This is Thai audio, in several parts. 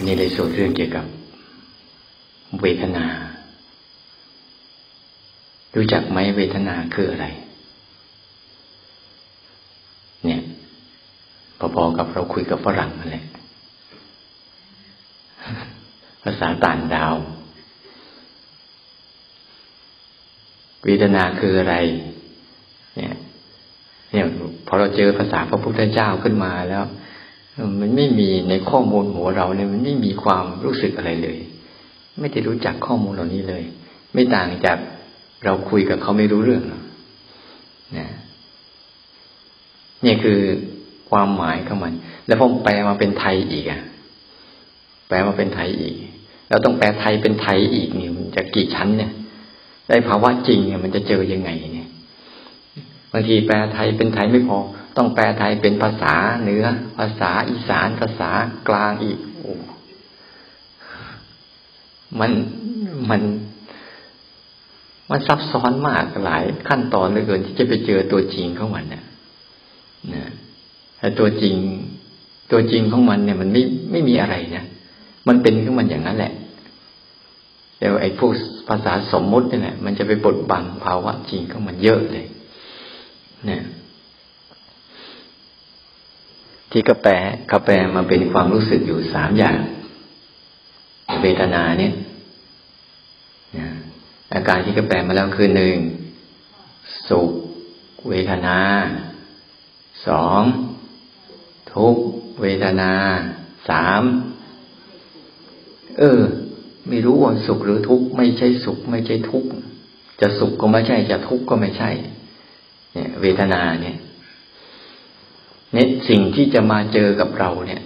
วันนี้เลยสวดเรื่องเกี่ยวกับเวทนา รู้จักไหมเวทนาคืออะไร เนี่ยพอๆกับเราคุยกับฝรั่งนั่นแหละภาษาต่างดาว เวทนาคืออะไร เนี่ย เนี่ย พอเราเจอภาษาพระพุทธเจ้าขึ้นมาแล้ว มันไม่มีในข้อมูลหัวเราเนี่ยมันไม่มีความรู้สึกอะไรเลย ไม่ได้รู้จักข้อมูลเหล่านี้เลย ไม่ต่างจากเราคุยกับเขาไม่รู้เรื่องนะนี่คือความหมายของมัน แล้วพอแปลมาเป็นไทยอีกอะ แปลมาเป็นไทยอีก แล้วต้องแปลไทยเป็นไทยอีกนี่มันจะกี่ชั้นเนี่ย ได้ภาวะจริงเนี่ยมันจะเจอยังไงเนี่ย บางทีแปลไทยเป็นไทยไม่พอ ต้องแปลไทยเป็นภาษาเหนือ ภาษาอีสานภาษากลางอีกโอ้มันมันมันซับซ้อนมากหลายขั้นตอนเหลือเกินที่จะไปเจอตัวจริงของมันเนี่ยนะแต่ตัวจริง ตัวจริงของมันเนี่ย มันไม่ไม่มีอะไรนะมันเป็นของมันอย่างนั้นแหละแต่ไอ้พวกภาษาสมมุตินี่แหละมันจะไปบดบังภาวะจริงของมันเยอะเลย เนี่ย ที่กาแฟกาแฟมาเป็นความรู้สึกอยู่สามอย่างเวทนาเนี่ยอาการที่กาแฟมาแล้วคือหนึ่งสุขเวทนาสองทุกเวทนาสามเออ ไม่รู้ว่าสุขหรือทุกข์ไม่ใช่สุข ไม่ใช่ทุกข์จะสุขก็ไม่ใช่จะทุกข์ก็ไม่ใช่ เนี่ย เวทนาเนี่ย เนี่ยสิ่งที่จะมาเจอกับเราเนี่ย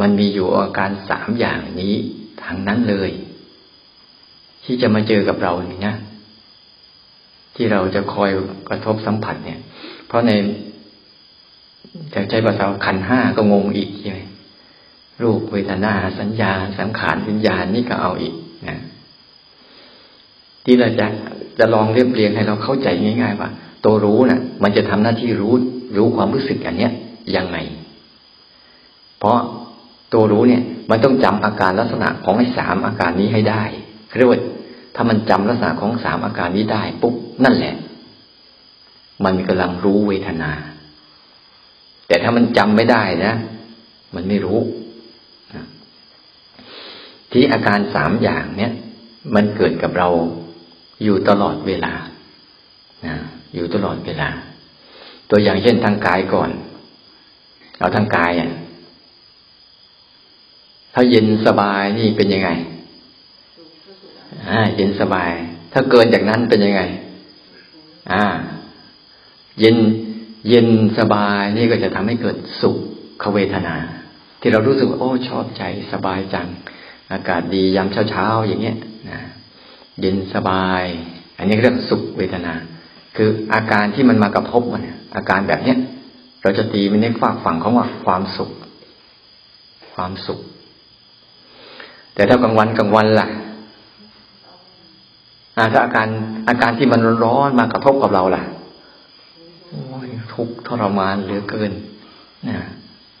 มันมีอยู่อาการสามอย่างนี้ทั้งนั้นเลย ที่จะมาเจอกับเราเนี่ยนะที่เราจะคอยกระทบสัมผัสเนี่ย เพราะในจะใช้ภาษาขันห้าก็งงอีกใช่ไหมรูปเวทนาสัญญา สังขารวิญญาณนี่ก็เอาอีกนะที่เราจะจะลองเรียบเรียงให้เราเข้าใจง่าย ๆ ว่า ตัวรู้นะ่ะ มันจะทำหน้าที่รู้รู้ความรู้สึกอันเนี้ย ยังไง เพราะตัวรู้เนี่ย มันต้องจำอาการลักษณะของไอ้สามอาการนี้ให้ได้เรียกว่าถ้ามันจำลักษณะของสามอาการนี้ได้ปุ๊บนั่นแหละ มันกำลังรู้เวทนา แต่ถ้ามันจำไม่ได้นะ มันไม่รู้ที่อาการสามอย่างเนี้ยมันเกิดกับเราอยู่ตลอดเวลานะอยู่ตลอดเวลา ตัวอย่างเช่นทางกายก่อน เอาทางกายอะถ้าเย็นสบายนี่เป็นยังไงอ่าเย็นสบาย ถ้าเกินจากนั้นเป็นยังไง อ่า เย็นเย็นสบายนี่ก็จะทำให้เกิดสุขเวทนา ที่เรารู้สึกว่าโอ้ชอบใจสบายจัง อากาศดียามเช้าๆอย่างเงี้ยนะเย็นสบาย อันนี้เรียกสุขเวทนา คืออาการที่มันมากระทบมันอาการแบบเนี้ย เราจะตีมันในฝากฝั่งของว่าความสุข ความสุข แต่ถ้ากลางวันกลางวันล่ะถ้าอาการอาการที่มันร้อนมากระทบกับเราล่ะโอ้ยทุกทรมานเหลือเกินนะ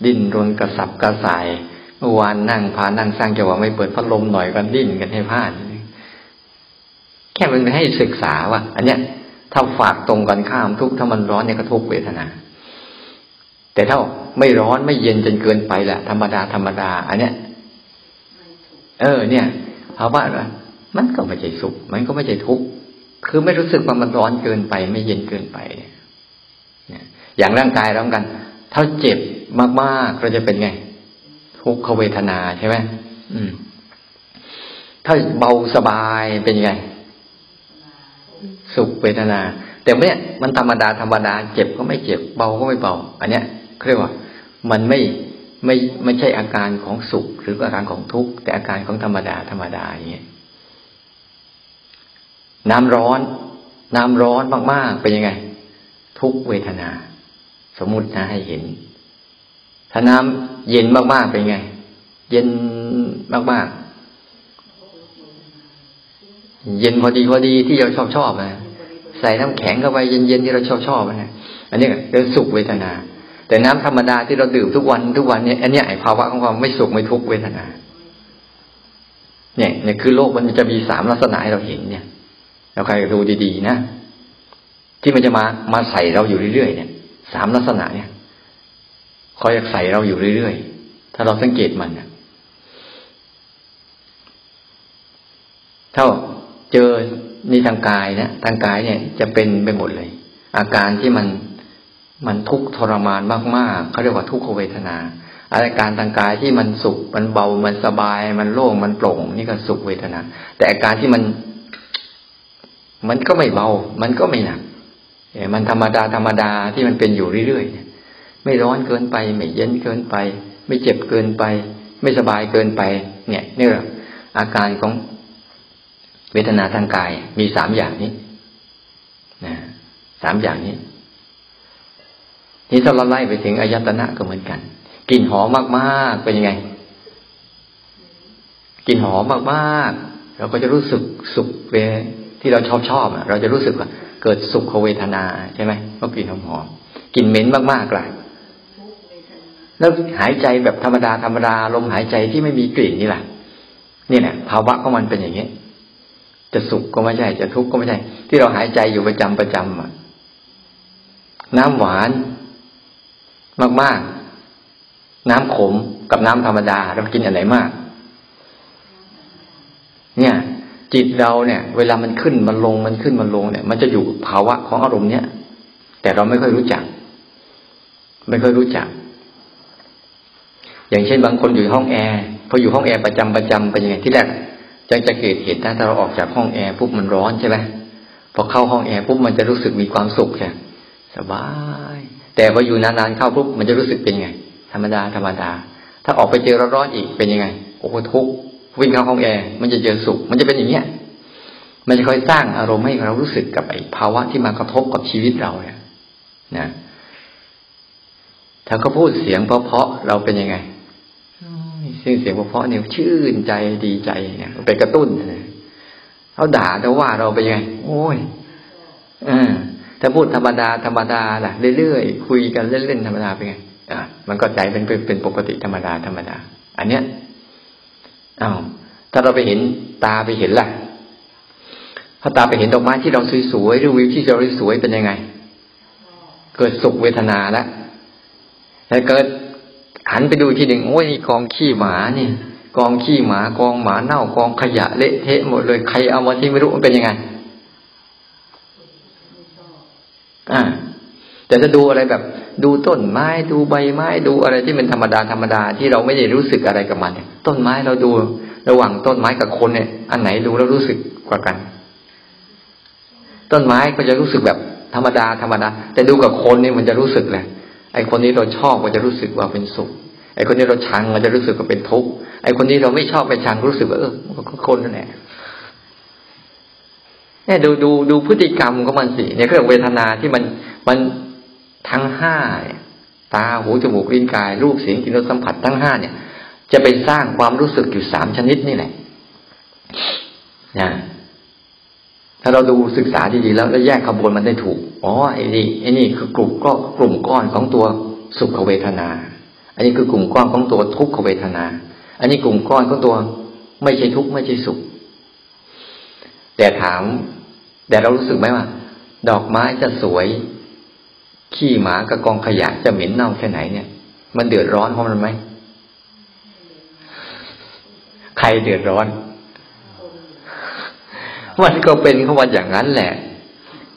ดิ้นรนกระสับกระส่ายเมื่อวานนั่งพานั่งสร้างจังหวะไม่เปิดพัดลมหน่อยกันดิ้นกันให้พลาดแค่มันให้ศึกษาว่า อันเนี้ยถ้าฝากตรงกันข้ามทุกถ้ามันร้อนเนี่ยกระทบเวทนา แต่ถ้าไม่ร้อนไม่เย็นจนเกินไปแหละธรรมดาธรรมดา อันเนี้ย เออ เนี่ยภาวะมันก็ไม่ใช่สุข มันก็ไม่ใช่ทุกข์คือไม่รู้สึกว่ามันร้อนเกินไป ไม่เย็นเกินไปเนี่ยอย่างร่างกายเรากัน ถ้าเจ็บมากๆเราจะเป็นไง ทุกขเวทนาใช่ไหมอืม ถ้าเบาสบายเป็นยังไง สุขเวทนา แต่เนี้ยมันธรรมดาธรรมดา เจ็บก็ไม่เจ็บ เบาก็ไม่เบา อันเนี้ย เรียกว่า มันไม่ไม่ไม่ใช่อาการของสุขหรืออาการของทุกข์แต่อาการของธรรมดาธรรมดาอย่างเงี้ยน้ำร้อน น้ำร้อนมากๆเป็นยังไง ทุกเวทนา สมมตินะให้เห็น ถ้าน้ำเย็นมากๆเป็นยังไง เย็นมากๆ เย็นพอดีพอดีที่เราชอบชอบนะใส่น้ำแข็งเข้าไปเย็นๆที่เราชอบชอบนะอันนี้เรื่องสุขเวทนา แต่น้ำธรรมดาที่เราดื่มทุกวันทุกวันเนี่ยอันนี้ไอภาวะของความไม่สุขไม่ทุกเวทนาเนี่ยเนี่ยคือโลกมันจะมีสามลักษณะให้เราเห็นเนี่ยเราใครดูดีๆนะที่มันจะมามาใส่เราอยู่เรื่อยๆเนี่ยสามลักษณะเนี่ยคอยใส่เราอยู่เรื่อยๆถ้าเราสังเกตมันเนี่ยถ้าเจอในทางกายนะทางกายเนี่ยจะเป็นไปหมดเลย อาการที่มัน มันทุกข์ทรมานมากๆเขาเรียกว่าทุกขเวทนาอาการทางกายที่มันสุขมันเบามันสบาย มันโล่งมันโปร่ง นี่ก็สุขเวทนา แต่อาการที่มัน มันก็ไม่เบา มันก็ไม่หนักมันธรรมดาธรรมดาที่มันเป็นอยู่เรื่อยๆไม่ร้อนเกินไป ไม่เย็นเกินไป ไม่เจ็บเกินไป ไม่สบายเกินไป เนี่ยนี่แหละอาการของเวทนาทางกายมีสามอย่างนี้นะสามอย่างนี้ นี่ถ้าเราไล่ไปถึงอายตนะก็เหมือนกันกลิ่นหอมมากๆเป็นยังไงกลิ่นหอมมากๆ เราก็จะรู้สึกสุขเวที่เราชอบชอบเราจะรู้สึกว่า เกิดสุขเวทนาใช่ไหมเพราะกลิ่นหอมหอมกลิ่นเหม็นมากๆล่ะแล้วหายใจแบบธรรมดาธรรมดาลมหายใจที่ไม่มีกลิ่นนี่แหละนี่แหละภาวะของมันเป็นอย่างนี้จะสุขก็ไม่ใช่ จะทุกข์ก็ไม่ใช่ ที่เราหายใจอยู่ประจำประจำอะน้ำหวาน มากๆ น้ำขมกับน้ำธรรมดาเรากินอันไหนมาก เนี่ย จิตเราเนี่ย เวลามันขึ้นมันลงมันขึ้นมันลงเนี่ย มันจะอยู่ภาวะของอารมณ์เนี้ยแต่เราไม่ค่อยรู้จัก ไม่ค่อยรู้จัก อย่างเช่นบางคนอยู่ห้องแอร์พออยู่ห้องแอร์ประจำประจำเป็นยังไงที่แรกยังจะเกิดเหตุถ้าเราออกจากห้องแอร์ปุ๊บมันร้อนใช่ไหมพอเข้าห้องแอร์ปุ๊บมันจะรู้สึกมีความสุขใช่สบาย แต่พออยู่นานๆเข้าปุ๊บมันจะรู้สึกเป็นไง ธรรมดาธรรมดา ถ้าออกไปเจอร้อนๆอีกเป็นยังไงโอ้โหทุกวิ่งเข้าห้องแอร์มันจะเจอสุข มันจะเป็นอย่างเงี้ยมันจะค่อยสร้างอารมณ์ให้เรารู้สึกกับไอ้ภาวะที่มากระทบกับชีวิตเราเนี่ยนะถ้าเขาพูดเสียงเพราะๆเราเป็นยังไงซึ่งเสียงเพราะเนี่ยชื่นใจดีใจเนี่ยไปกระตุ้นเขาด่าเขาว่าเราไปยังไง โอ้ยอ ถ้าพูดธรรมดาธรรมดาล่ะเรื่อยๆคุยกันเล่นๆธรรมดาไปไงอ่ามันก็ใจเป็นเป็นปกติธรรมดาธรรมดา อันเนี้ยอ้าวถ้าเราไปเห็นตาไปเห็นล่ะพอตาไปเห็นดอกไม้ที่เราสวยๆหรือวิวที่เราสวยเป็นยังไง เกิดสุขเวทนาแล้วแต่เกิดหันไปดูทีหนึ่งโอ้ยกองขี้หมานี่กองขี้หมากองหมาเน่ากองขยะเละเทะหมดเลยใครเอามาทิ้งไม่รู้มันเป็นยังไงอ่า แต่จะดูอะไรแบบดูต้นไม้ดูใบไม้ดูอะไรที่เป็นธรรมดาธรรมดาที่เราไม่ได้รู้สึกอะไรกับมันต้นไม้เราดูระหว่างต้นไม้กับคนเนี่ย อันไหนดูแล้วรู้สึกกว่ากัน ต้นไม้ก็จะรู้สึกแบบธรรมดาธรรมดาแต่ดูกับคนเนี่ยมันจะรู้สึกเลยไอ้คนนี้เราชอบก็จะรู้สึกว่าเป็นสุขไอ้คนนี้เราชังมันจะรู้สึกว่าเป็นทุกข์ไอ้คนนี้เราไม่ชอบไปชังรู้สึกว่าเออคนนั่นแหละเนี่ยดูดูดูพฤติกรรมของมันสิเนี่ยเครื่องเวทนาที่มันมัน ทั้งห้าตาหูจมูกลิ้นกาย รูปเสียงกลิ่นรสสัมผัสทั้งห้าเนี่ย จะไปสร้างความรู้สึกอยู่สามชนิดนี่แหละนะถ้าเราดูศึกษาดีๆแล้วแล้วแยกขบวนมันได้ถูก อ๋อไอ้นี่ไอ้นี่คือกลุ่มก็กลุ่มก้อนของตัวสุขเวทนา อันนี้คือกลุ่มก้อนของตัวทุกขเวทนา อันนี้กลุ่มก้อนของตัวไม่ใช่ทุกข์ไม่ใช่สุข แต่ถาม แต่เรารู้สึกไหมว่า ดอกไม้จะสวย ขี้หมากับกองขยะจะเหม็นเน่าแค่ไหนเนี่ย มันเดือดร้อนเพราะมันไหมใครเดือดร้อน มันก็เป็นของมันอย่างนั้นแหละ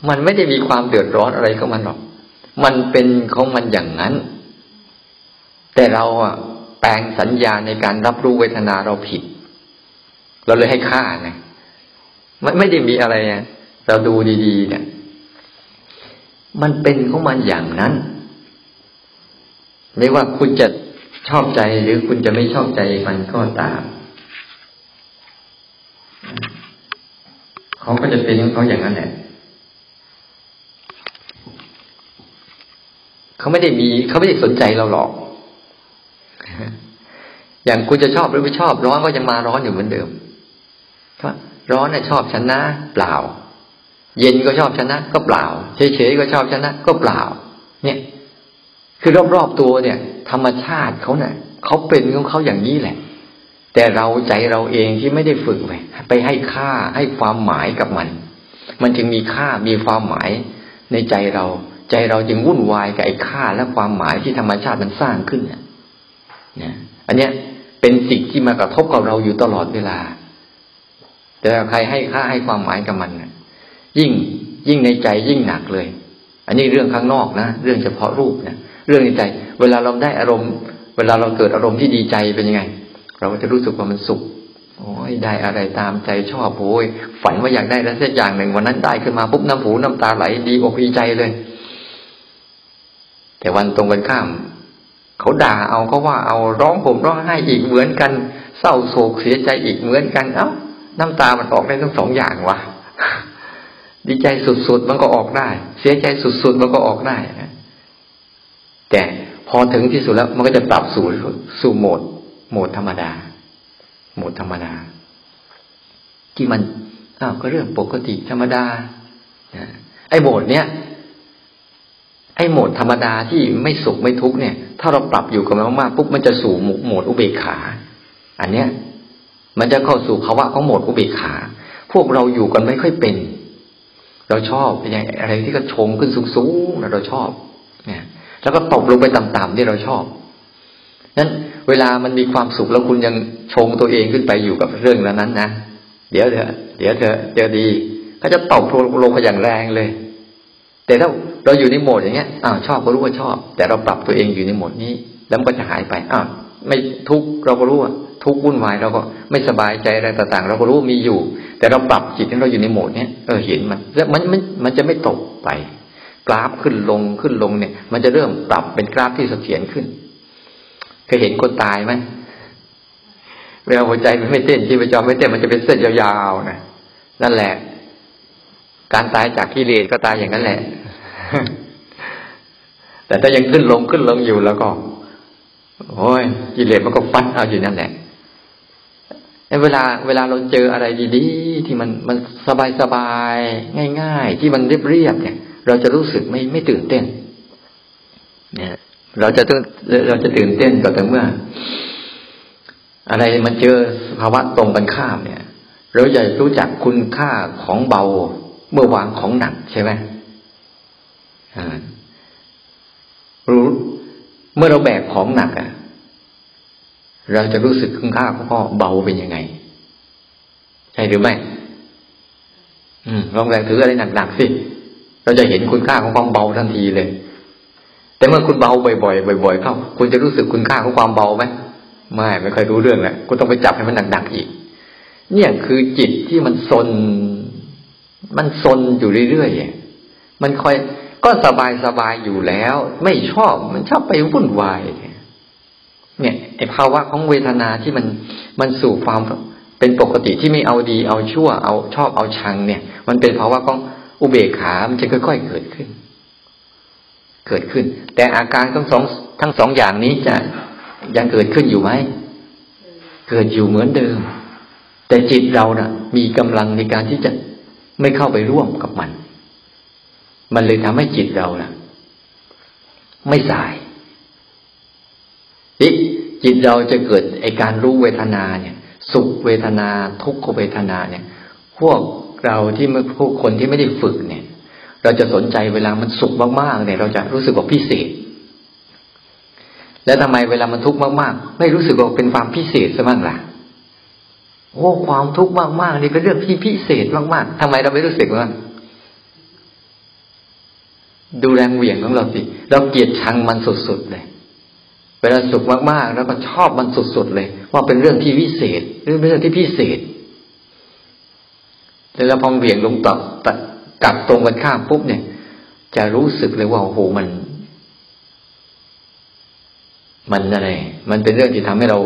มันไม่ได้มีความเดือดร้อนอะไรของมันหรอก มันเป็นของมันอย่างนั้น แต่เราอะแปลงสัญญาในการรับรู้เวทนาเราผิด เราเลยให้ค่าไงมันไม่ได้มีอะไรอะเราดูดี ๆ เนี่ย มันเป็นของมันอย่างนั้น ไม่ว่าคุณจะชอบใจหรือคุณจะไม่ชอบใจมันก็ตาม เขาก็จะเป็นของเขาอย่างนั้นแหละเขาไม่ได้มีเขาไม่ได้สนใจเราหรอก อย่างคุณจะชอบหรือไม่ชอบร้อนก็ยังมาร้อนอยู่เหมือนเดิมร้อนน่ะชอบฉันนะเปล่า เย็นก็ชอบฉันะก็เปล่า เฉยๆก็ชอบฉันะก็เปล่า เนี่ย คือรอบๆตัวเนี่ย ธรรมชาติเขาเนี่ยเขาเป็นของเขาอย่างนี้แหละ แต่เราใจเราเองที่ไม่ได้ฝึกไปไปให้ค่าให้ความหมายกับมัน มันจึงมีค่ามีความหมายในใจเรา ใจเราจึงวุ่นวายกับไอ้ค่าและความหมายที่ธรรมชาติมันสร้างขึ้นเนี่ยอันเนี้ยเป็นสิ่งที่มากระทบกับเราอยู่ตลอดเวลา แต่ใครให้ค่าให้ความหมายกับมันยิ่ ยิ่งยิ่งในใจยิ่งหนักเลย อันนี้เรื่องข้างนอกนะ เรื่องเฉพาะรูปนะเรื่องในใจ เวลาเราได้อารมณ์ เวลาเราเกิดอารมณ์ที่ดีใจเป็นยังไง เราก็จะรู้สึกว่ามันสุขโอ้ยได้อะไรตามใจชอบโอ้ยฝันว่าอยากได้แล้วสักอย่างหนึ่งวันนั้นได้ขึ้นมาปุ๊บน้ำหูน้ำตาไหลดีอกดีใจเลย แต่วันตรงกันข้าม เขาด่าเอาเขาว่าเอาร้องผมร้องไห้อีกเหมือนกัน เศร้าโศกเสียใจอีกเหมือนกัน เอ้า น้ำตามันออกได้ทั้งสองอย่างวะ ดีใจสุดๆมันก็ออกได้ เสียใจสุดๆมันก็ออกได้แต่พอถึงที่สุดแล้วมันก็จะปรับสู่สู่โหมด โหมดธรรมดา โหมดธรรมดา ที่มันอ้าวก็เรื่องปกติธรรมดาไอ้โหมดเนี้ยไอ้โหมดธรรมดาที่ไม่สุขไม่ทุกเนี่ย ถ้าเราปรับอยู่กับมันมากๆปุ๊บมันจะสู่โหมดอุเบกขา อันเนี้ย มันจะเข้าสู่ภาวะของโหมดอุเบกขา พวกเราอยู่กันไม่ค่อยเป็น เราชอบอย่างอะไรที่ก็ชงขึ้นสูงๆเราชอบเนี่ยแล้วก็ตบลงไปต่ำๆที่เราชอบนั้นเวลามันมีความสุขแล้วคุณยังชงตัวเองขึ้นไปอยู่กับเรื่องนั้นนะเดี๋ยวเถอะเดี๋ยวเถอะเจอดีก็จะตบลงไปอย่างแรงเลย แต่ถ้าเราอยู่ในโหมดอย่างเงี้ยอ้าวชอบก็รู้ว่าชอบ แต่เราปรับตัวเองอยู่ในโหมดนี้ แล้วมันก็จะหายไปอ้าว ไม่ทุกเราก็รู้ว่าทุกวุ่นวายเราก็ไม่สบายใจอะไรต่างๆ เราก็รู้มีอยู่ แต่เราปรับจิตให้เราอยู่ในโหมดเนี้ยเออเห็นมัน แล้วมันมันมันจะไม่ตกไป กราฟขึ้นลงขึ้นลงเนี่ย มันจะเริ่มปรับเป็นกราฟที่เสถียรขึ้นเคยเห็นคนตายไหมเวลาหัวใจมันไม่เต้นที่ประจอมไม่เต้นมันจะเป็นเส้นยาวๆนะนั่นแหละ การตายจากกิเลสก็ตายอย่างนั้นแหละ แต่ถ้ายังขึ้นลงขึ้นลงอยู่แล้วก็ โอ้ยกิเลสมันก็ฟัดเอาอยู่นั่นแหละเวลาเวลาเราเจออะไรดีๆ ที่มันมันสบายสบายง่าย ๆ ที่มันเรียบเรียบเนี่ย เราจะรู้สึกไม่ไม่ตื่นเต้น เนี่ย เราจะต้องเราจะตื่นเต้นก็แต่เมื่อ อะไรมันเจอภาวะตรงกันข้ามเนี่ย เราอยากรู้จักคุณค่าของเบาเมื่อวางของหนักใช่ไหมอ่ารู้เมื่อเราแบกของหนักอะ เราจะรู้สึกคุณค่าของพ่อเบาเป็นยังไง ใช่หรือไม่ อืมลองแรงถืออะไรหนักๆสิเราจะเห็นคุณค่าของความเบาทันทีเลย แต่เมื่อคุณเบาบ่อยๆบ่อยๆเข้าคุณจะรู้สึกคุณค่าของความเบาไหมไม่ไม่เคยรู้เรื่องแหละคุณต้องไปจับให้มันหนักๆอีก เนี่ยคือจิตที่มันซน มันซนอยู่เรื่อยๆมันคอยก็สบายสบายอยู่แล้ว ไม่ชอบมันชอบไปวุ่นวายเนี่ย ไอภาวะของเวทนาที่มันมันสู่ความเป็นปกติที่ไม่เอาดีเอาชั่วเอาชอบเอาชังเนี่ย มันเป็นภาวะของอุเบกขา มันจะค่อยๆเกิดขึ้น เกิดขึ้น แต่อาการทั้งสองทั้งสองอย่างนี้จะยังเกิดขึ้นอยู่ไหมเกิดอยู่เหมือนเดิม แต่จิตเรานะ่ะ มีกำลังในการที่จะไม่เข้าไปร่วมกับมัน มันเลยทำให้จิตเรานะ่ะ ไม่สาย จิตเราจะเกิดไอการรู้เวทนาเนี่ย สุขเวทนาทุกขเวทนาเนี่ย พวกเราที่เมื่อพวกคนที่ไม่ได้ฝึกเนี่ย เราจะสนใจเวลามันสุขมากๆเนี่ย เราจะรู้สึกว่าพิเศษ แล้วทำไมเวลามันทุกข์มากๆ ไม่รู้สึกว่าเป็นความพิเศษซะบ้างล่ะโอ้ความทุกข์มากๆนี่เป็นเรื่องที่พิเศษมากๆทำไมเราไม่รู้สึกว่าดูแรงเหวี่ยงของเราสิ เราเกลียดชังมันสุดๆเลย เวลาสุขมากๆ แล้วก็ชอบมันสุดๆเลย ว่าเป็นเรื่องที่วิเศษหรือเป็นเรื่องที่พิเศษแต่เราพองเหวี่ยงลงตับกลับตรงกันข้ามปุ๊บเนี่ย จะรู้สึกเลยว่าโอ้โหมัน มันอะไร มันเป็นเรื่องที่ทำให้เรา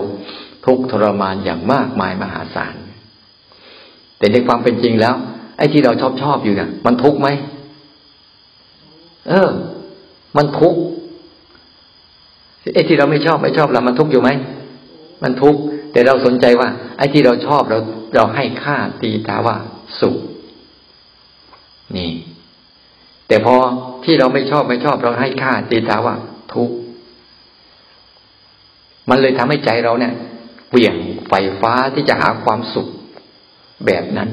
ทุกข์ทรมานอย่างมากมายมหาศาลแต่ในความเป็นจริงแล้ว ไอ้ที่เราชอบชอบอยู่เนี่ยมันทุกข์ไหมเออ มันทุกข์ ไอ้ที่เราไม่ชอบไม่ชอบเรามันทุกข์อยู่ไหมมันทุกข์แต่เราสนใจว่า ไอ้ที่เราชอบเราเราให้ค่าตีตาว่าสุขนี่ แต่พอที่เราไม่ชอบไม่ชอบเราให้ค่าตีตาว่า ทุกข์มันเลยทำให้ใจเราเนี่ยเปลี่ยนไฟฟ้าที่จะหาความสุขแบบนั้น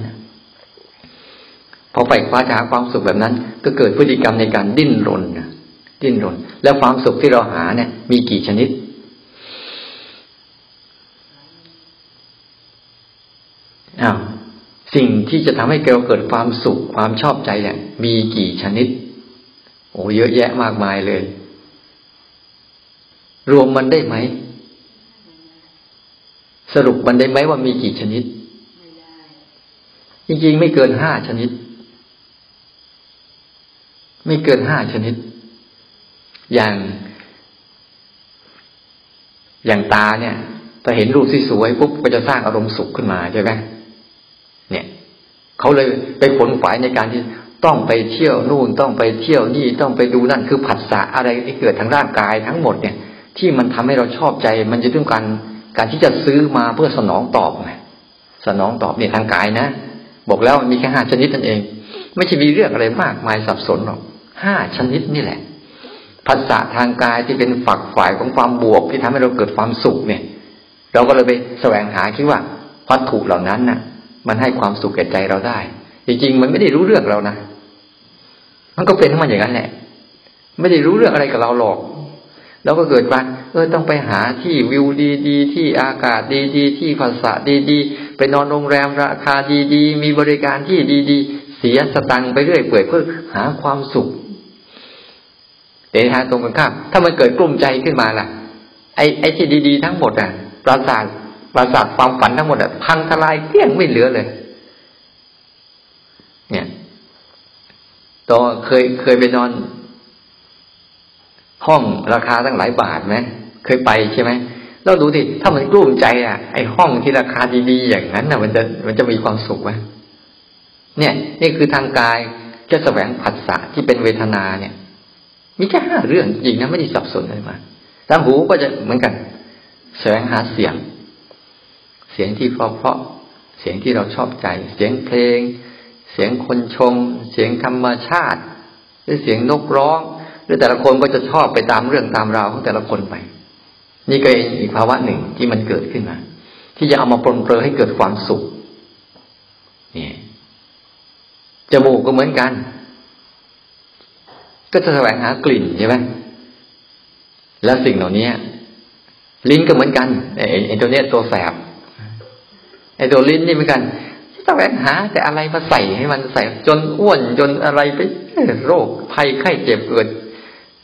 พอไฟฟ้าจะหาความสุขแบบนั้น ก็เกิดพฤติกรรมในการดิ้นรน ดิ้นรน แล้วความสุขที่เราหาเนี่ย มีกี่ชนิด อ้าวสิ่งที่จะทำให้เราเกิดความสุขความชอบใจเนี่ยมีกี่ชนิด โอ้เยอะแยะมากมายเลย รวมมันได้ไหม สรุปมันได้ไหมว่ามีกี่ชนิด จริงๆ ไม่เกินห้าชนิด ไม่เกินห้าชนิด อย่างอย่างตาเนี่ยพอเห็นรูปที่สวยปุ๊บก็จะสร้างอารมณ์สุขขึ้นมาใช่ไหมเนี่ยเขาเลยไปขนฝายในการที่ต้องไปเที่ยวนู่นต้องไปเที่ยวนี่ต้องไปดูนั่นคือผัสสะอะไรที่เกิดทางร่างกายทั้งหมดเนี่ย ที่มันทำให้เราชอบใจ มันจะต้องการการที่จะซื้อมาเพื่อสนองตอบไงสนองตอบเนี่ยทางกายนะบอกแล้วมีแค่ห้าชนิดนั่นเอง ไม่ใช่มีเรื่องอะไรมากมายสับสนหรอกห้าชนิดนี่แหละ ภาษาทางกายที่เป็นฝักฝ่ายของความบวกที่ทำให้เราเกิดความสุขเนี่ย เราก็เลยไปแสวงหาคิดว่าวัตถุเหล่านั้นน่ะ มันให้ความสุขแก่ใจเราได้ จริงๆ มันไม่ได้รู้เรื่องเรานะมันก็เป็นทั้งมันอย่างนั้นแหละ ไม่ได้รู้เรื่องอะไรกับเราหรอกเราก็เกิดการเออต้องไปหาที่วิวดีๆ ที่อากาศดีๆ ที่ภาษาดีๆ ไปนอนโรงแรมราคาดีๆ มีบริการที่ดีๆ เสียสตังค์ไปเรื่อยเปื่อยเพื่อหาความสุข แต่ทางตรงกันข้ามถ้ามันเกิดกลุ้มใจขึ้นมาล่ะ ไอ้ไอ้ที่ดีๆทั้งหมดอะปราสาทปราสาทความฝันทั้งหมดอะพังทลายเกลี้ยงไม่เหลือเลย เนี่ยตอนเคยเคยไปนอน ห้องราคาตั้งหลายบาทไหมเคยไปใช่ไหมเราดูดิถ้ามันกลุ้มใจอะไอห้องที่ราคาดีๆอย่างนั้นน่ะ มันจะมันจะมีความสุขไหมเนี่ย นี่คือทางกายจะแสวงผัสสะที่เป็นเวทนาเนี่ย มีแค่ห้าเรื่องจริงนะไม่ได้สับสนอะไรมาทางหูก็จะเหมือนกันแสวงหาเสียง เสียงที่เพราะเพราะเสียงที่เราชอบใจ เสียงเพลง เสียงคนชม เสียงธรรมชาติ หรือเสียงนกร้องหรือแต่ละคนก็จะชอบไปตามเรื่องตามราวของแต่ละคนไปนี่ก็อีกภาวะหนึ่งที่มันเกิดขึ้นมาที่จะเอามาปนเปื้อให้เกิดความสุขนี่จมูกก็เหมือนกัน ก็จะแสวงหากลิ่นใช่ไหมแล้วสิ่งเหล่านี้ลิ้นก็เหมือนกันไอ้ตัวเนี้ยตัวแสบไอ้ตัวลิ้นนี่เหมือนกันแสวงหา แต่อะไรมาใส่ให้มันใส่จนอ้วนจนอะไรไปโรคภัยไข้เจ็บเกิด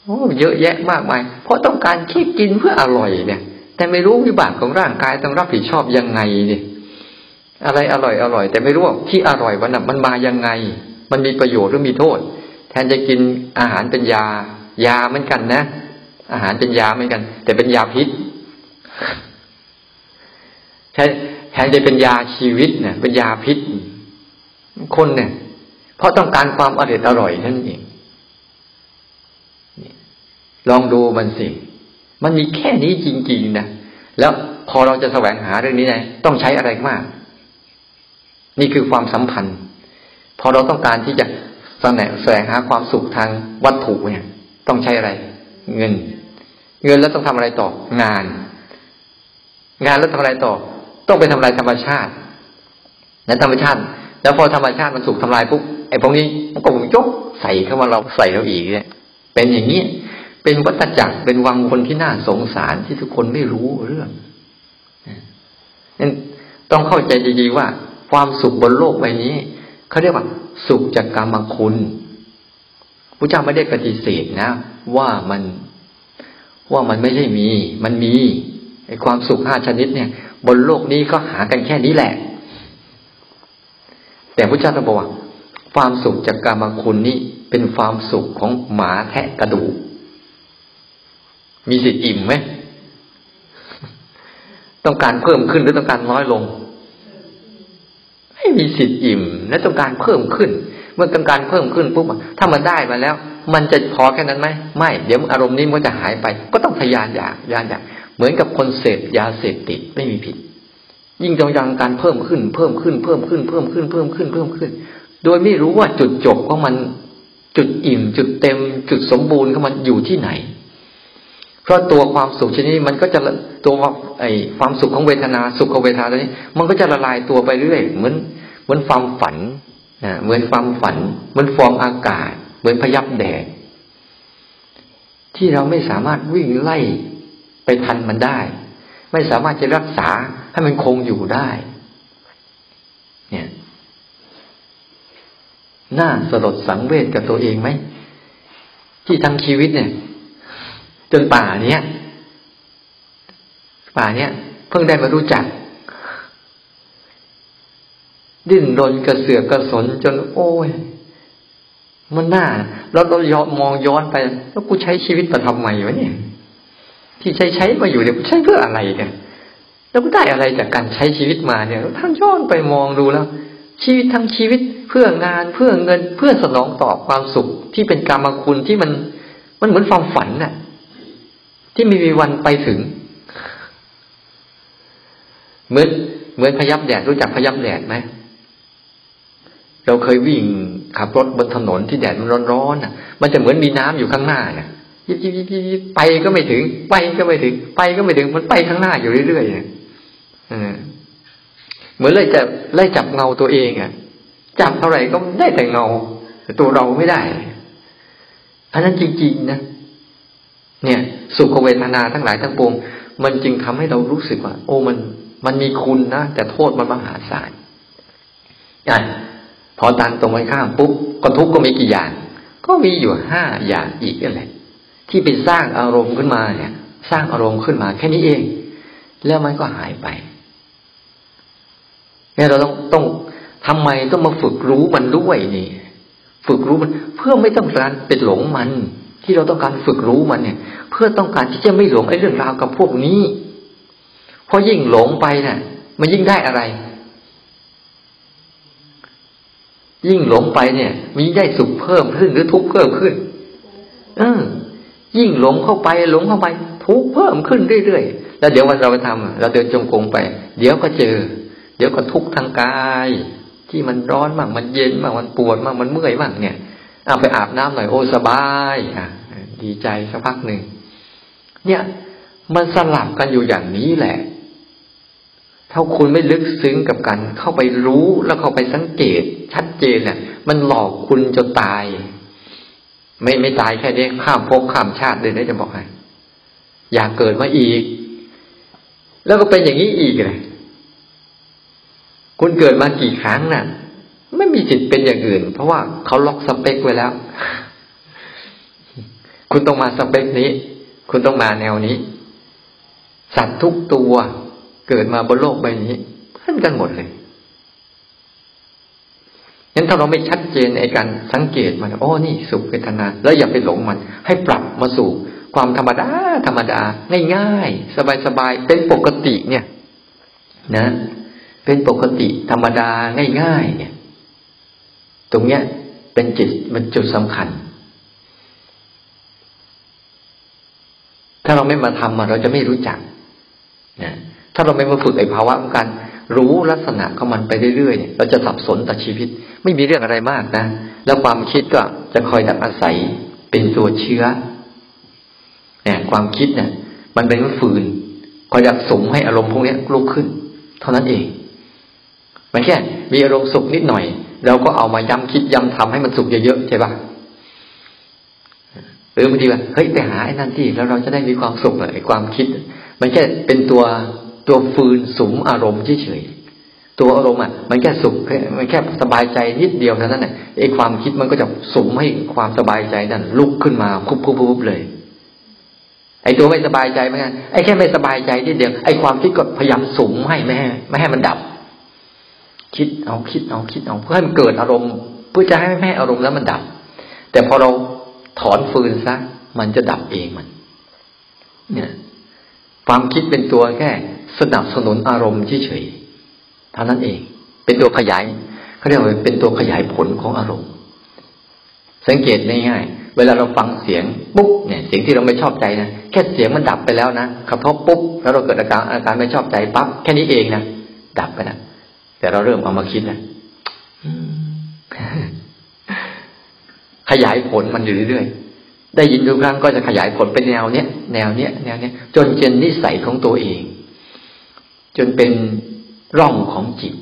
โอ้เยอะแยะมากมาย เพราะต้องการแค่กินเพื่ออร่อยเนี่ย แต่ไม่รู้วิบากของร่างกายต้องรับผิดชอบยังไงเนี่ยอะไรอร่อยอร่อย แต่ไม่รู้ว่าที่อร่อยวันนั้นมันมายังไง มันมีประโยชน์หรือมีโทษ แทนจะกินอาหารเป็นยา ยาเหมือนกันนะ อาหารเป็นยาเหมือนกัน แต่เป็นยาพิษแทนจะเป็นยาชีวิตเนี่ยเป็นยาพิษ คนเนี่ย เพราะต้องการความอร่อยอร่อยนั่นเองลองดูมันสิ มันมีแค่นี้จริง ๆนะแล้วพอเราจะแสวงหาเรื่องนี้ไงต้องใช้อะไรมาก นี่คือความสัมพันธ์ พอเราต้องการที่จะ แสวงแสวงหาความสุขทางวัตถุเนี่ย ต้องใช้อะไร เงิน เงินแล้วต้องทำอะไรต่องาน งานแล้วทำอะไรต่อ ต้องไปทำลายธรรมชาตินั้นธรรมชาติ แล้วพอธรรมชาติมันถูกทำลายปุ๊บไอ้พวกนี้มันก็ยกใส่เข้ามาเราใส่เราอีกเนี่ย เป็นอย่างนี้เป็นวัฏจักรเป็นวังคนที่น่าสงสารที่ทุกคนไม่รู้เรื่องนั้นต้องเข้าใจดีๆว่าความสุขบนโลกใบนี้ เขาเรียกว่า สุขจากกรรมคุณพระเจ้าไม่ได้ปฏิเสธนะ ว่ามันว่ามันไม่ใช่มี มันมีไอความสุขห้าชนิดเนี่ย บนโลกนี้ก็หากันแค่นี้แหละ แต่พระเจ้าตรัสบอกว่าความสุขจากกรรมคุณนี้เป็นความสุขของหมาแทะกระดูก มีสิทธิ์อิ่มไหม ต้องการเพิ่มขึ้นหรือต้องการน้อยลง ไม่มีสิทธิ์อิ่ม และต้องการเพิ่มขึ้น เมื่อต้องการเพิ่มขึ้นปุ๊บถ้ามันได้มาแล้ว มันจะพอแค่นั้นไหมไม่ เดี๋ยวอารมณ์นี้มันจะหายไป ก็ต้องพยายามอยากยานอยากเหมือนกับคนเสพยาเสพติดไม่มีผิด ยิ่งจงยังการเพิ่มขึ้น เพิ่มขึ้นเพิ่มขึ้น เพิ่มขึ้นเพิ่มขึ้นเพิ่มขึ้น โดยไม่รู้ว่าจุดจบของมันจุดอิ่ม จุดเต็ม จุดสมบูรณ์ของมันอยู่ที่ไหน เพราะตัวความสุขชนิดนี้มันก็จะตัวไอความสุขของเวทนาสุขของเวทนาตัวนี้ มันก็จะละลายตัวไปเรื่อยเหมือนเหมือนความฝันนะเหมือนความฝัน เหมือนฟองอากาศ เหมือนพยับแดดที่เราไม่สามารถวิ่งไล่ไปทันมันได้ ไม่สามารถจะรักษาให้มันคงอยู่ได้ เนี่ยน่าสลดสังเวชกับตัวเองไหมที่ทั้งชีวิตเนี่ย จนป่าเนี้ยป่าเนี้ยเพิ่งได้มารู้จัก ดิ้นรนกระเสือกกระสนจนโอ้ย มันน่าแล้วเราย้อนมองย้อนไป แล้วกูใช้ชีวิตมาทำไมวะเนี่ยที่ใช้ใช้มาอยู่เนี่ยกูใช้เพื่ออะไรเนี่ยแล้วกูได้อะไรจากการใช้ชีวิตมาเนี่ยท่านย้อนไปมองดูแล้ว ชีวิตทั้งชีวิตเพื่องานเพื่อเงินเพื่อสนองตอบความสุขที่เป็นกรรมคุณที่มันมันเหมือนความฝันน่ะ ที่ไม่มีวันไปถึง เหมือนเหมือนพยับแดดรู้จักพยับแดดไหมเราเคยวิ่งขับรถบนถนนที่แดดมันร้อนๆอะ มันจะเหมือนมีน้ำอยู่ข้างหน้าเนี่ยยิบยิบยิบยิบไปก็ไม่ถึง ไปก็ไม่ถึง ไปก็ไม่ถึง มันไปข้างหน้าอยู่เรื่อยๆเนี่ยเหมือนเลยจะไล่จับเงาตัวเองอะ จับเท่าไหร่ก็ได้แต่เงาแต่ตัวเราไม่ได้อันนั้นจริงๆนะ เนี่ย สุขเวทนาทั้งหลายทั้งปวง มันจึงทำให้เรารู้สึกว่า โอ้มัน มันมีคุณนะแต่โทษมันมหาศาลอะพอตันตรงไปข้ามปุ๊บก็ทุกข์ก็มีกี่อย่าง ก็มีอยู่ห้าอย่างอีกนั่นแหละ ที่เป็นสร้างอารมณ์ขึ้นมาเนี่ย สร้างอารมณ์ขึ้นมาแค่นี้เอง แล้วมันก็หายไปเนี่ยเราต้องต้องทำไมต้องมาฝึกรู้มันด้วยนี่ ฝึกรู้มัน เพื่อไม่ต้องการเป็นหลงมัน ที่เราต้องการฝึกรู้มันเนี่ย เพื่อต้องการที่จะไม่หลงไอ้เรื่องราวกับพวกนี้ เพราะยิ่งหลงไปเนะ่ะ มันยิ่งได้อะไร ยิ่งหลงไปเนี่ยมันยิ่งได้สุขเพิ่มขึ้นหรือทุกข์เพิ่มขึ้น เออ ยิ่งหลงเข้าไป หลงเข้าไป ทุกข์เพิ่มขึ้นเรื่อยๆแล้วเดี๋ยววันเราไปทำเราเดินจงกรมไป เดี๋ยวก็เจอ เดี๋ยวก็ทุกข์ทางกาย ที่มันร้อนมากมันเย็นมากมันปวดมากมันเมื่อยมากเนี่ย เอาไปอาบน้ำหน่อยโอ้สบายอะดีใจสักพักหนึ่งเนี่ยมันสลับกันอยู่อย่างนี้แหละ ถ้าคุณไม่ลึกซึ้งกับกัน เข้าไปรู้แล้วเข้าไปสังเกต ชัดเจนเนี่ย มันหลอกคุณจนตาย ไม่ไม่ตายแค่นี้ข้ามภพข้ามชาติเลยนะจะบอกให้อยากเกิดมาอีก แล้วก็เป็นอย่างนี้อีกเลยคุณเกิดมากี่ครั้งนะ่ะ ไม่มีสิทธิ์เป็นอย่างอื่น เพราะว่าเขาล็อกสเปคไว้แล้ว คุณต้องมาสเปคนี้ คุณต้องมาแนวนี้ สัตว์ทุกตัวเกิดมาบนโลกใบนี้เพื่อนกันหมดเลยงั้นถ้าเราไม่ชัดเจนในการสังเกตมันโอ้นี่สุขเวทนา แล้วอย่าไปหลงมัน ให้ปรับมาสู่ความธรรมดา ธรรมดา ง่ายๆ สบายๆ เป็นปกติเนี่ย นะ เป็นปกติธรรมดาง่ายๆเนี่ย ตรงเนี้ย เป็นจิตมันจุดสำคัญ ถ้าเราไม่มาทำเราจะไม่รู้จักนะถ้าเราไม่มาฝึกไอ้ภาวะของการรู้ลักษณะของมันไปเรื่อยๆเนี่ยเราจะสับสนต่อชีวิต ไม่มีเรื่องอะไรมากนะ แล้วความคิดก็จะคอยดักอาศัยเป็นตัวเชื้อเนี่ยความคิดเนี่ย มันเป็นฟืนคอยดักสมให้อารมณ์พวกนี้ลุกขึ้น เท่านั้นเอง มันแค่มีอารมณ์สุขนิดหน่อย เราก็เอามาย้ำคิดย้ำทำให้มันสุขเยอะๆใช่ปะหรือบางทีว่าเฮ้ยไปหาไอ้นั่นที่แล้วเราจะได้มีความสุขเลยความคิด มันแค่เป็นตัวตัวฟืนสุมอารมณ์เฉยๆตัวอารมณ์อะมันแค่สุขมันแค่สบายใจนิดเดียวเท่านั้นแหละไอ้ความคิดมันก็จะสุมให้ความสบายใจนั่นลุกขึ้นมาคุบคุบคุบเลยไอ้ตัวไม่สบายใจเหมือนกันไอ้แค่ไม่สบายใจนิดเดียวไอ้ความคิดก็พยายามสุมให้ไม่ให้ไม่ให้มันดับ คิดเอาคิดเอาคิดเอาเพื่อให้มันเกิดอารมณ์ เพื่อจะให้แม่อารมณ์แล้วมันดับ แต่พอเราถอนฟืนซะมันจะดับเองมัน เนี่ยความคิดเป็นตัวแค่สนับสนุนอารมณ์เฉยๆเท่านั้นเอง เป็นตัวขยายเขาเรียกว่าเป็นตัวขยายผลของอารมณ์ สังเกตง่ายๆเวลาเราฟังเสียงปุ๊บเนี่ย เสียงที่เราไม่ชอบใจนะแค่เสียงมันดับไปแล้วนะกระทบปุ๊บแล้วเราเกิดอาการอาการไม่ชอบใจปั๊บแค่นี้เองนะดับไปนะ แต่เราเริ่มเอามาคิดนะขยายผลมันอยู่เรื่อยๆ ได้ยินทุกครั้งก็จะขยายผลเป็นแนวเนี้ยแนวเนี้ยแนวเนี้ยจนเป็นนิสัยของตัวเอง จนเป็นร่องของจิต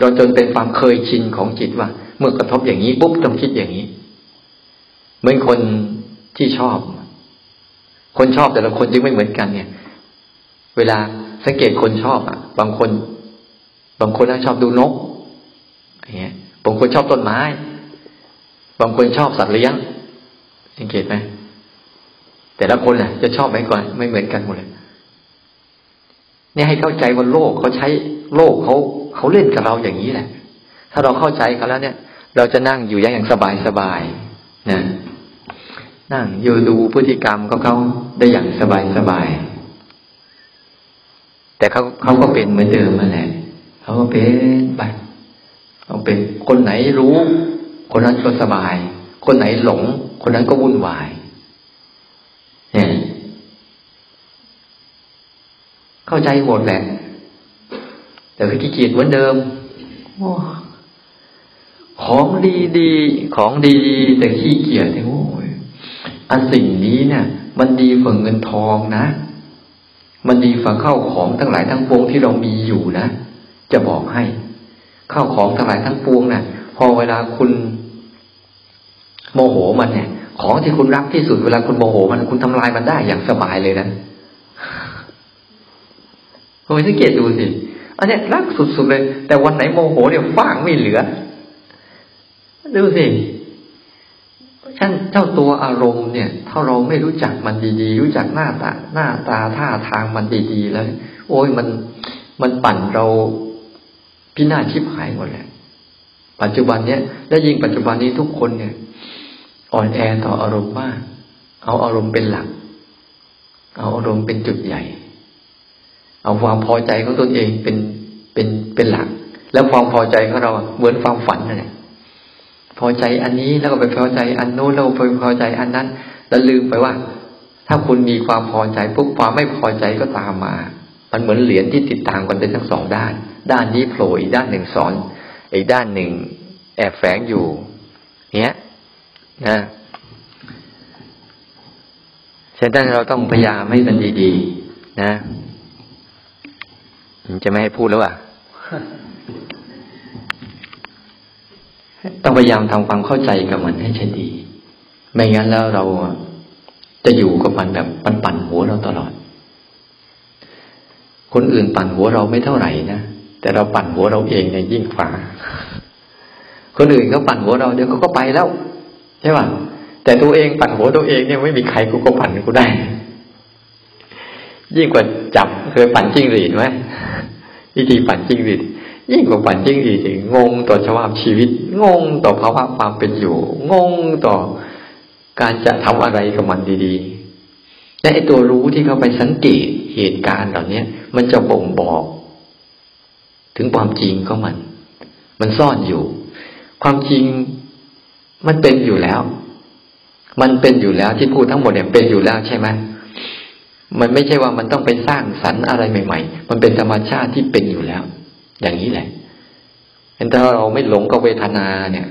เราจนเป็นความเคยชินของจิตว่า เมื่อกระทบอย่างนี้ปุ๊บต้องคิดอย่างนี้ เหมือนคนที่ชอบ คนชอบแต่ละคนจึงไม่เหมือนกัน เนี่ย เวลาสังเกตคนชอบอะ บางคน บางคนชอบดูนกอย่างเงี้ยบางคนชอบต้นไม้ บางคนชอบสัตว์เลี้ยงสังเกตไหมแต่ละคนน่ะ จะชอบไหมก่อนไม่เหมือนกันหมดเลยเนี่ยให้เข้าใจว่าโลกเขาใช้โลกเขาเขาเล่นกับเราอย่างนี้แหละ ถ้าเราเข้าใจเขาแล้วเนี่ย เราจะนั่งอยู่อย่างสบายสบายนะนั่งอยู่ดูพฤติกรรมของเขาได้อย่างสบายสบาย แต่เขาเขาก็เป็นเหมือนเดิมมาแหละ เขาก็เป็นไปเขาเป็นคนไหนรู้ คนนั้นก็สบาย คนไหนหลง คนนั้นก็วุ่นวาย เนี่ย เข้าใจหมดแหละ แต่ก็ขี้เกียจเหมือนเดิมของดีดีของดีแต่ขี้เกียจโอ้ยอันสิ่งนี้เนี่ย มันดีฝ่าเงินทองนะ มันดีฝ่าข้าวของทั้งหลายทั้งปวงที่เรามีอยู่นะ จะบอกให้ ข้าวของทั้งหลายทั้งปวงนะ่ะ พอเวลาคุณโมโหมันเนี่ย ของที่คุณรักที่สุดเวลาคุณโมโห มันคุณทำลายมันได้อย่างสบายเลยนะคุณสังเกตดูสิอันนี้รักสุดๆเลย แต่วันไหนโมโหเนี่ยฟางไม่เหลือ ดูสิฉันเจ้าตัวอารมณ์เนี่ย ถ้าเราไม่รู้จักมันดีๆ รู้จักหน้าตาหน้าตาท่าทางมันดีๆแล้ว โอ้ยมันมันปั่นเรา พินาศชิบหายหมดแหละ ปัจจุบันเนี้ยและยิ่งปัจจุบันนี้ทุกคนเนี่ย อ่อนแอต่ออารมณ์มาก เอาอารมณ์เป็นหลัก เอาอารมณ์เป็นจุดใหญ่ เอาความพอใจของตนเองเป็นเป็นเป็นหลัก แล้วความพอใจของเราเหมือนความฝันนั่นแหละพอใจอันนี้แล้วก็ไปพอใจอันโน้นแล้วไปพอใจอันนั้น แล้วลืมไปว่า ถ้าคุณมีความพอใจปุ๊บความไม่พอใจก็ตามมา มันเหมือนเหรียญที่ติดตามกันเป็นทั้งสองด้าน ด้านนี้โผล่อีกด้านหนึ่งสอน อีกด้านหนึ่ง แอบแฝงอยู่ เนี้ยนะฉะนั้นเราต้องพยายามให้มันดีๆ นะจะไม่ให้พูดแล้วอะ ต้องพยายามทำความเข้าใจกับมันให้ใช่ดี ไม่งั้นแล้วเราจะอยู่กับมันแบบปันปั่นหัวเราตลอด คนอื่นปั่นหัวเราไม่เท่าไหร่นะ แต่เราปั่นหัวเราเองเนี่ยยิ่งฝาคนอื่นเขาปั่นหัวเราเดี๋ยวเขาก็ไปแล้ว ใช่ป่ะแต่ตัวเองปั่นหัวตัวเองเนี่ยไม่มีใครกูก็ปั่นกูได้ ยิ่งกว่าจับเคยปั่นจิ้งหรีดไหมวิธีปั่นจิ้งหรีดยิ่งกว่าปั่นจิ้งหรีดงงต่อสภาพชีวิต งงต่อภาวะความเป็นอยู่ งงต่อการจะทำอะไรกับมันดีๆและไอ้ตัวรู้ที่เขาไปสังเกตเหตุการณ์เหล่านี้มันจะบ่งบอก ถึงความจริงของมัน มันซ่อนอยู่ ความจริงมันเป็นอยู่แล้ว มันเป็นอยู่แล้วที่พูดทั้งหมดเนี่ยเป็นอยู่แล้วใช่ไหมมันไม่ใช่ว่ามันต้องไปสร้างสรรค์อะไรใหม่ ๆ มันเป็นธรรมชาติที่เป็นอยู่แล้ว อย่างนี้แหละเห็นถ้าเราไม่หลงกับเวทนาเนี่ย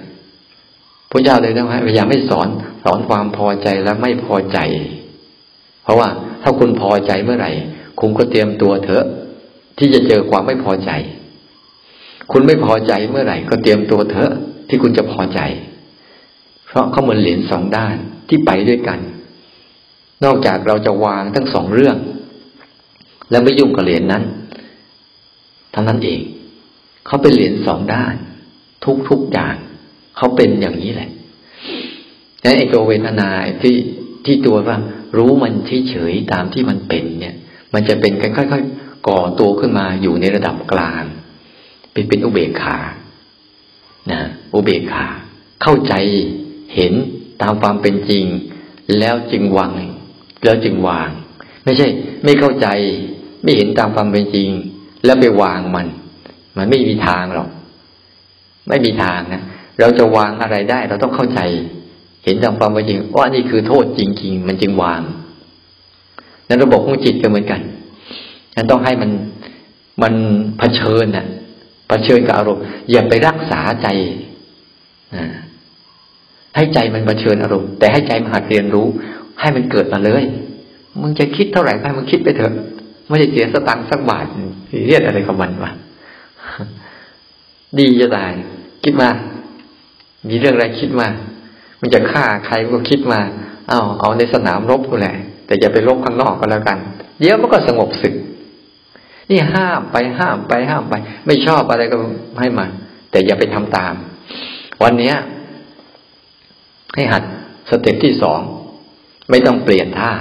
พระเจ้าเลยนะพยายามไม่สอนสอนความพอใจและไม่พอใจ เพราะว่าถ้าคุณพอใจเมื่อไหร่ คุณก็เตรียมตัวเถอะ ที่จะเจอความไม่พอใจ คุณไม่พอใจเมื่อไหร่ ก็เตรียมตัวเถอะที่คุณจะพอใจ เพราะเขาเหมือนเหรียญสองด้านที่ไปด้วยกัน นอกจากเราจะวางทั้งสองเรื่อง แล้วไม่ยุ่งกับเหรียญนนั้นทั้งนั้นเองเขาเป็นเหรียญสองด้าน ทุกทุกอย่างเขาเป็นอย่างนี้แหละนั้นไอ้ตัวเวทนาที่ที่ตัวว่า รู้มันเฉยๆตามที่มันเป็นเนี่ย มันจะเป็นค่อยๆก่อตัวขึ้นมาอยู่ในระดับกลาง เป็นเป็นอุเบกขานะอุเบกขา เข้าใจเห็นตามความเป็นจริง แล้วจึงวางแล้วจึงวาง ไม่ใช่ ไม่เข้าใจ ไม่เห็นตามความเป็นจริง แล้วไปวางมัน มันไม่มีทางหรอก ไม่มีทางนะเราจะวางอะไรได้ เราต้องเข้าใจ เห็นตามความเป็นจริงว่านี่คือโทษจริง ๆ มันจึงวางนั้นระบบของจิตก็เหมือนกันนั้นต้องให้มันมันเผชิญนะ่ะ เผชิญกับอารมณ์ อย่าไปรักษาใจให้ใจมันเผชิญอารมณ์ แต่ให้ใจมันหัดเรียนรู้ ให้มันเกิดมาเลย มึงจะคิดเท่าไหร่ให้มึงคิดไปเถอะ ไม่ได้เสียสตังค์สักบาทเรียกอะไรกับมันวะดีจะตาย คิดมา มีเรื่องอะไรคิดมา มันจะฆ่าใครก็คิดมา เอาเอาในสนามรบกูแหละ แต่อย่าไปรบข้างนอกก็แล้วกัน เดี๋ยวมันก็สงบสึก นี่ห้ามไปห้ามไปห้ามไป ไม่ชอบอะไรก็ให้มัน แต่อย่าไปทำตาม วันเนี้ย ให้หัดสเต็ปที่สองไม่ต้องเปลี่ยนท่า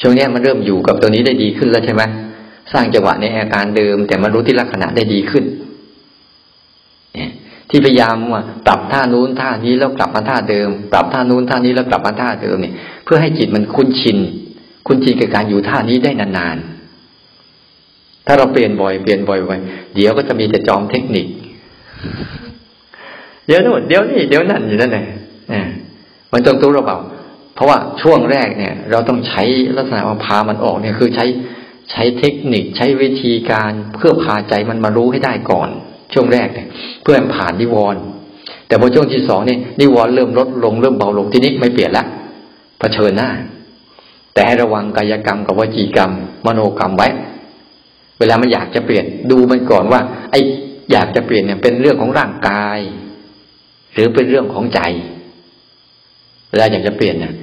ช่วงนี้มันเริ่มอยู่กับตัวนี้ได้ดีขึ้นแล้วใช่ไหมสร้างจังหวะในอาการเดิม แต่มันรู้ที่ลักษณะได้ดีขึ้นที่พยายามว่าปรับท่านู้นท่านี้แล้วกลับมาท่าเดิม ปรับท่านู้นท่านี้แล้วกลับมาท่าเดิมเนี่ยเพื่อให้จิตมันคุ้นชิน คุ้นชินกับการอยู่ท่านี้ได้นานๆ ถ้าเราเปลี่ยนบ่อยเปลี่ยนบ่อยไว้เดี๋ยวก็จะมีแต่จอมเทคนิค เดี๋ยวนู่นเดี๋ยวนี่เดี๋ยวนั่นอยู่นั่นแหละมันต้องตู้เราเปล่าเพราะว่าช่วงแรกเนี่ย เราต้องใช้ลักษณะว่าพามันออกเนี่ย คือใช้ใช้เทคนิคใช้วิธีการเพื่อพาใจมันมารู้ให้ได้ก่อน ช่วงแรกเนี่ยเพื่อผ่านนิวรณ์แต่พอช่วงที่สองนี่นิวรณ์เริ่มลดลงเริ่มเบาลงทีนี้ไม่เปลี่ยนละเผชิญหน้า แต่ให้ระวังกายกรรมกับวจีกรรม มโนกรรมไว้ เวลามันอยากจะเปลี่ยน ดูมันก่อนว่า ไอ้อยากจะเปลี่ยนเนี่ย เป็นเรื่องของร่างกาย หรือเป็นเรื่องของใจ เวลาอยากจะเปลี่ยนเนี่ย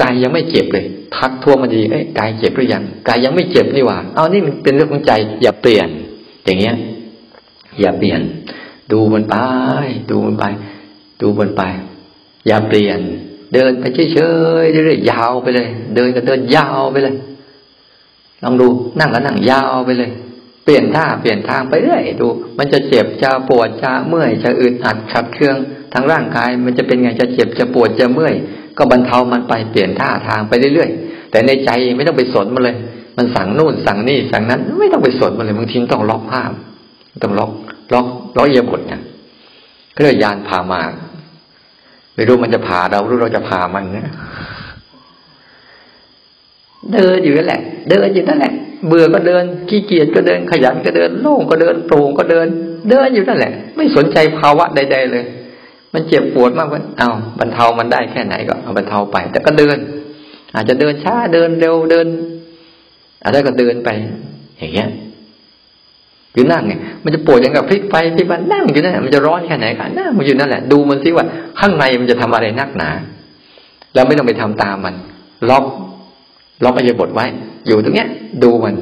กายยังไม่เจ็บเลย ทักทั่วมาดีเอ้ยกายเจ็บหรือยังกายยังไม่เจ็บนี่หว่า เอานี่มันเป็นเรื่องของใจ อย่าเปลี่ยน อย่างเงี้ย อย่าเปลี่ยน ดูมันไป ดูมันไป ดูมันไป อย่าเปลี่ยน เดินไปเฉยๆเรื่อยๆยาวไปเลย เดินก็เดินยาวไปเลย ลองดูนั่งก็นั่งยาวไปเลย เปลี่ยนท่าเปลี่ยนทางไปเรื่อยดู มันจะเจ็บจะปวดจะเมื่อยจะอึดอัดขัดเคืองทางร่างกาย มันจะเป็นไงจะเจ็บจะปวดจะเมื่อย ก็บรรเทามันไปเปลี่ยนท่าทางไปเรื่อยๆแต่ในใจไม่ต้องไปสนมันเลย มันสั่งนู่นสั่งนี่สั่งนั้น ไม่ต้องไปสนมันเลยบางทีต้องล็อกภาพต้องล็อกล็อกล็อกเยียบทเนี่ยก็เลยยานพามาไม่รู้มันจะพาเราหรือเราจะพามันเนี่ย เดินอยู่นั่นแหละ เดินอยู่นั่นแหละ เบื่อก็เดินขี้เกียจก็เดินขยันก็เดินโล่งก็เดินโปร่งก็เดิน เดินอยู่นั่นแหละ ไม่สนใจภาวะใด ๆ เลย มันเจ็บปวดมากเลยเอาบรรเทามันได้แค่ไหนก็เอาบรรเทาไป แต่ก็เดิน อาจจะเดินช้าเดินเร็วเดินอะไรก็เดินไป อย่างเงี้ยอยู่นั่งไงมันจะปวดอย่างกับพลิกไปที่มันนั่งอยู่นั่นแหละมันจะร้อนแค่ไหนกันนั่งมันอยู่นั่นแหละดูมันสิว่า ข้างในมันจะทำอะไรนักหนา แล้วไม่ต้องไปทำตามมันล็อก ล็อกอายบทไว้ อยู่ตรงเนี้ย ดูมัน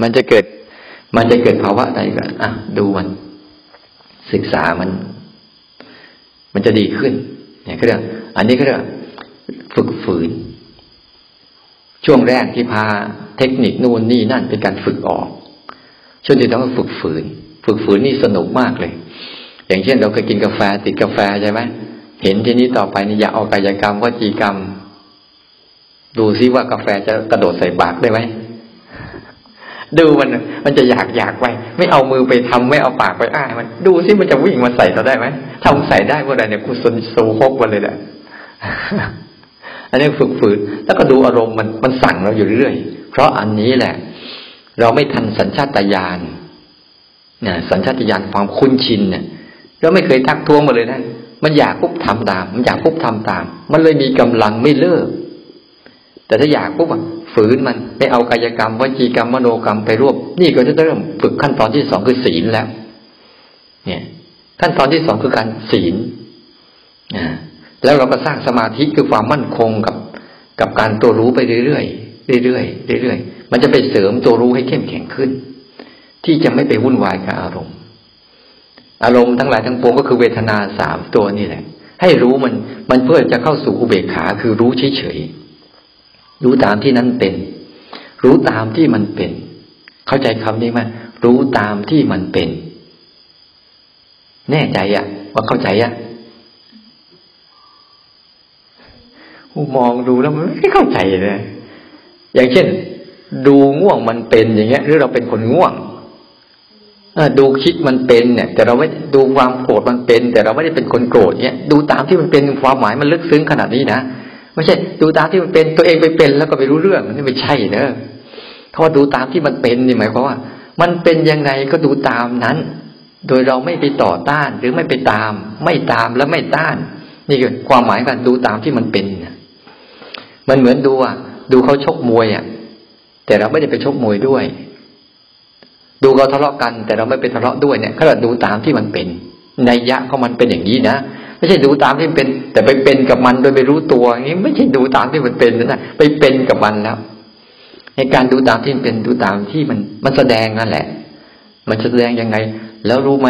มันจะเกิด มันจะเกิดภาวะใดก็อะดูมัน ศึกษามัน มันจะดีขึ้น เนี่ยก็เรื่องอันนี้ก็เรื่องฝึกฝืน ช่วงแรกที่พาเทคนิคนู่นนี่นั่นเป็นการฝึกออก ช่วงที่ต้องฝึกฝืน ฝึกฝืนนี่สนุกมากเลย อย่างเช่นเราเคยกินกาแฟติดกาแฟใช่ไหมเห็นทีนี้ต่อไปนี่อย่าเอากายกรรมวจีกรรม ดูซิว่ากาแฟจะกระโดดใส่ปากได้ไหมดูมันมันจะอยากอยากไป ไม่เอามือไปทำไม่เอาปากไปอ้ามันดูซิมันจะวิ่งมาใส่เราได้ไหมทำใส่ได้เมื่อไรเนี่ยกูสนโซฮกมาเลยแหละอันนี้ฝึกฝืนแล้วก็ดูอารมณ์มันมันสั่งเราอยู่เรื่อยเพราะอันนี้แหละ เราไม่ทันสัญชาตญาณเนี่ยสัญชาตญาณความคุ้นชินเนี่ยเราไม่เคยทักท้วงมาเลยนะมันอยากปุ๊บทำตาม มันอยากปุ๊บทำตาม มันเลยมีกำลังไม่เลิก แต่ถ้าอยากปุ๊บฝืนมันไม่เอากายกรรมวจีกรรมมโนกรรมไปรวบ นี่ก็จะเริ่มฝึกขั้นตอนที่สองคือศีลแล้ว เนี่ย ขั้นตอนที่สองคือการศีลอ่าแล้วเราก็สร้างสมาธิคือความมั่นคงกับ กับการตัวรู้ไปเรื่อยๆเรื่อยๆเรื่อยๆมันจะไปเสริมตัวรู้ให้เข้มแข็งขึ้น ที่จะไม่ไปวุ่นวายกับอารมณ์ อารมณ์ทั้งหลายทั้งปวงก็คือเวทนาสามตัวนี่แหละ ให้รู้มันมันเพื่อจะเข้าสู่อุเบกขาคือรู้เฉยๆ รู้ตามที่นั้นเป็น รู้ตามที่มันเป็น เข้าใจคำนี้ไหมรู้ตามที่มันเป็น แน่ใจอะว่าเข้าใจอะมองดูแล้วมันไม่เข้าใจเลยอย่างเช่น ดูง่วงมันเป็นอย่างเงี้ย หรือเราเป็นคนง่วงดูคิดมันเป็นเนี่ย แต่เราไม่ดูความโกรธมันเป็น แต่เราไม่ได้เป็นคนโกรธเนี่ยดูตามที่มันเป็นความหมายมันลึกซึ้งขนาดนี้นะ ไม่ใช่ดูตามที่มันเป็นตัวเองไปเป็นแล้วก็ไปรู้เรื่องนี่ไม่ใช่เนอะเขาว่าดูตามที่มันเป็นนี่หมายความว่า มันเป็นยังไงก็ดูตามนั้น โดยเราไม่ไปต่อต้านหรือไม่ไปตาม ไม่ตามและไม่ต้าน นี่คือความหมายการดูตามที่มันเป็นมันเหมือนดูอะ ดูเขาชกมวยอะ แต่เราไม่ได้ไปชกมวยด้วย ดูเขาทะเลาะกัน แต่เราไม่ไปทะเลาะด้วยเนี่ยเขาดูตามที่มันเป็นในยะของมันเป็นอย่างนี้นะ ไม่ใช่ดูตามที่เป็น แต่ไปเป็นกับมันโดยไม่รู้ตัวอย่างนี้ไม่ใช่ดูตามที่มันเป็นนะไปเป็นกับมันแล้ว ในการดูตามที่มันเป็นดูตามที่มันมันแสดงนั่นแหละ มันแสดงยังไง แล้วรู้ไหม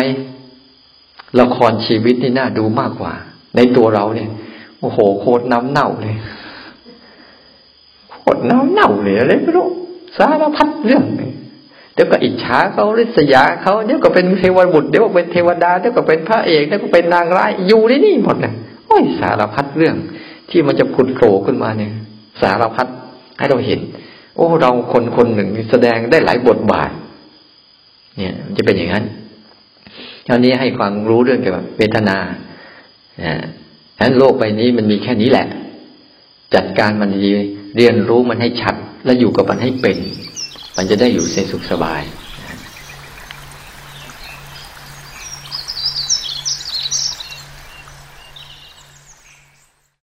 ละครชีวิตนี่น่าดูมากกว่า ในตัวเราเนี่ย โอ้โหโคตรน้ำเน่าเลยโคตรน้ำเน่าเลยอะไรไม่รู้สารพัดเรื่องเลย เดี๋ยวก็อิจฉาเขาริษยาเขาเดี๋ยวก็เป็นเทวบุตรเดี๋ยวก็เป็นเทวดาเดี๋ยวก็เป็นพระเอกเดี๋ยวก็เป็นนางร้ายอยู่ในนี่หมดเลยโอ้ยสารพัดเรื่อง ที่มันจะผุดโผล่ขึ้นมาเนี่ย สารพัดให้เราเห็น โอ้เราคนคนหนึ่งแสดงได้หลายบทบาท เนี่ยมันจะเป็นอย่างนั้นเท่านี้ให้ความรู้เรื่องเกี่ยวกับเวทนาอ่าฉะนั้นโลกใบนี้มันมีแค่นี้แหละ จัดการมันดีเรียนรู้มันให้ชัดและอยู่กับมันให้เป็น มันจะได้อยู่ในสุขสบาย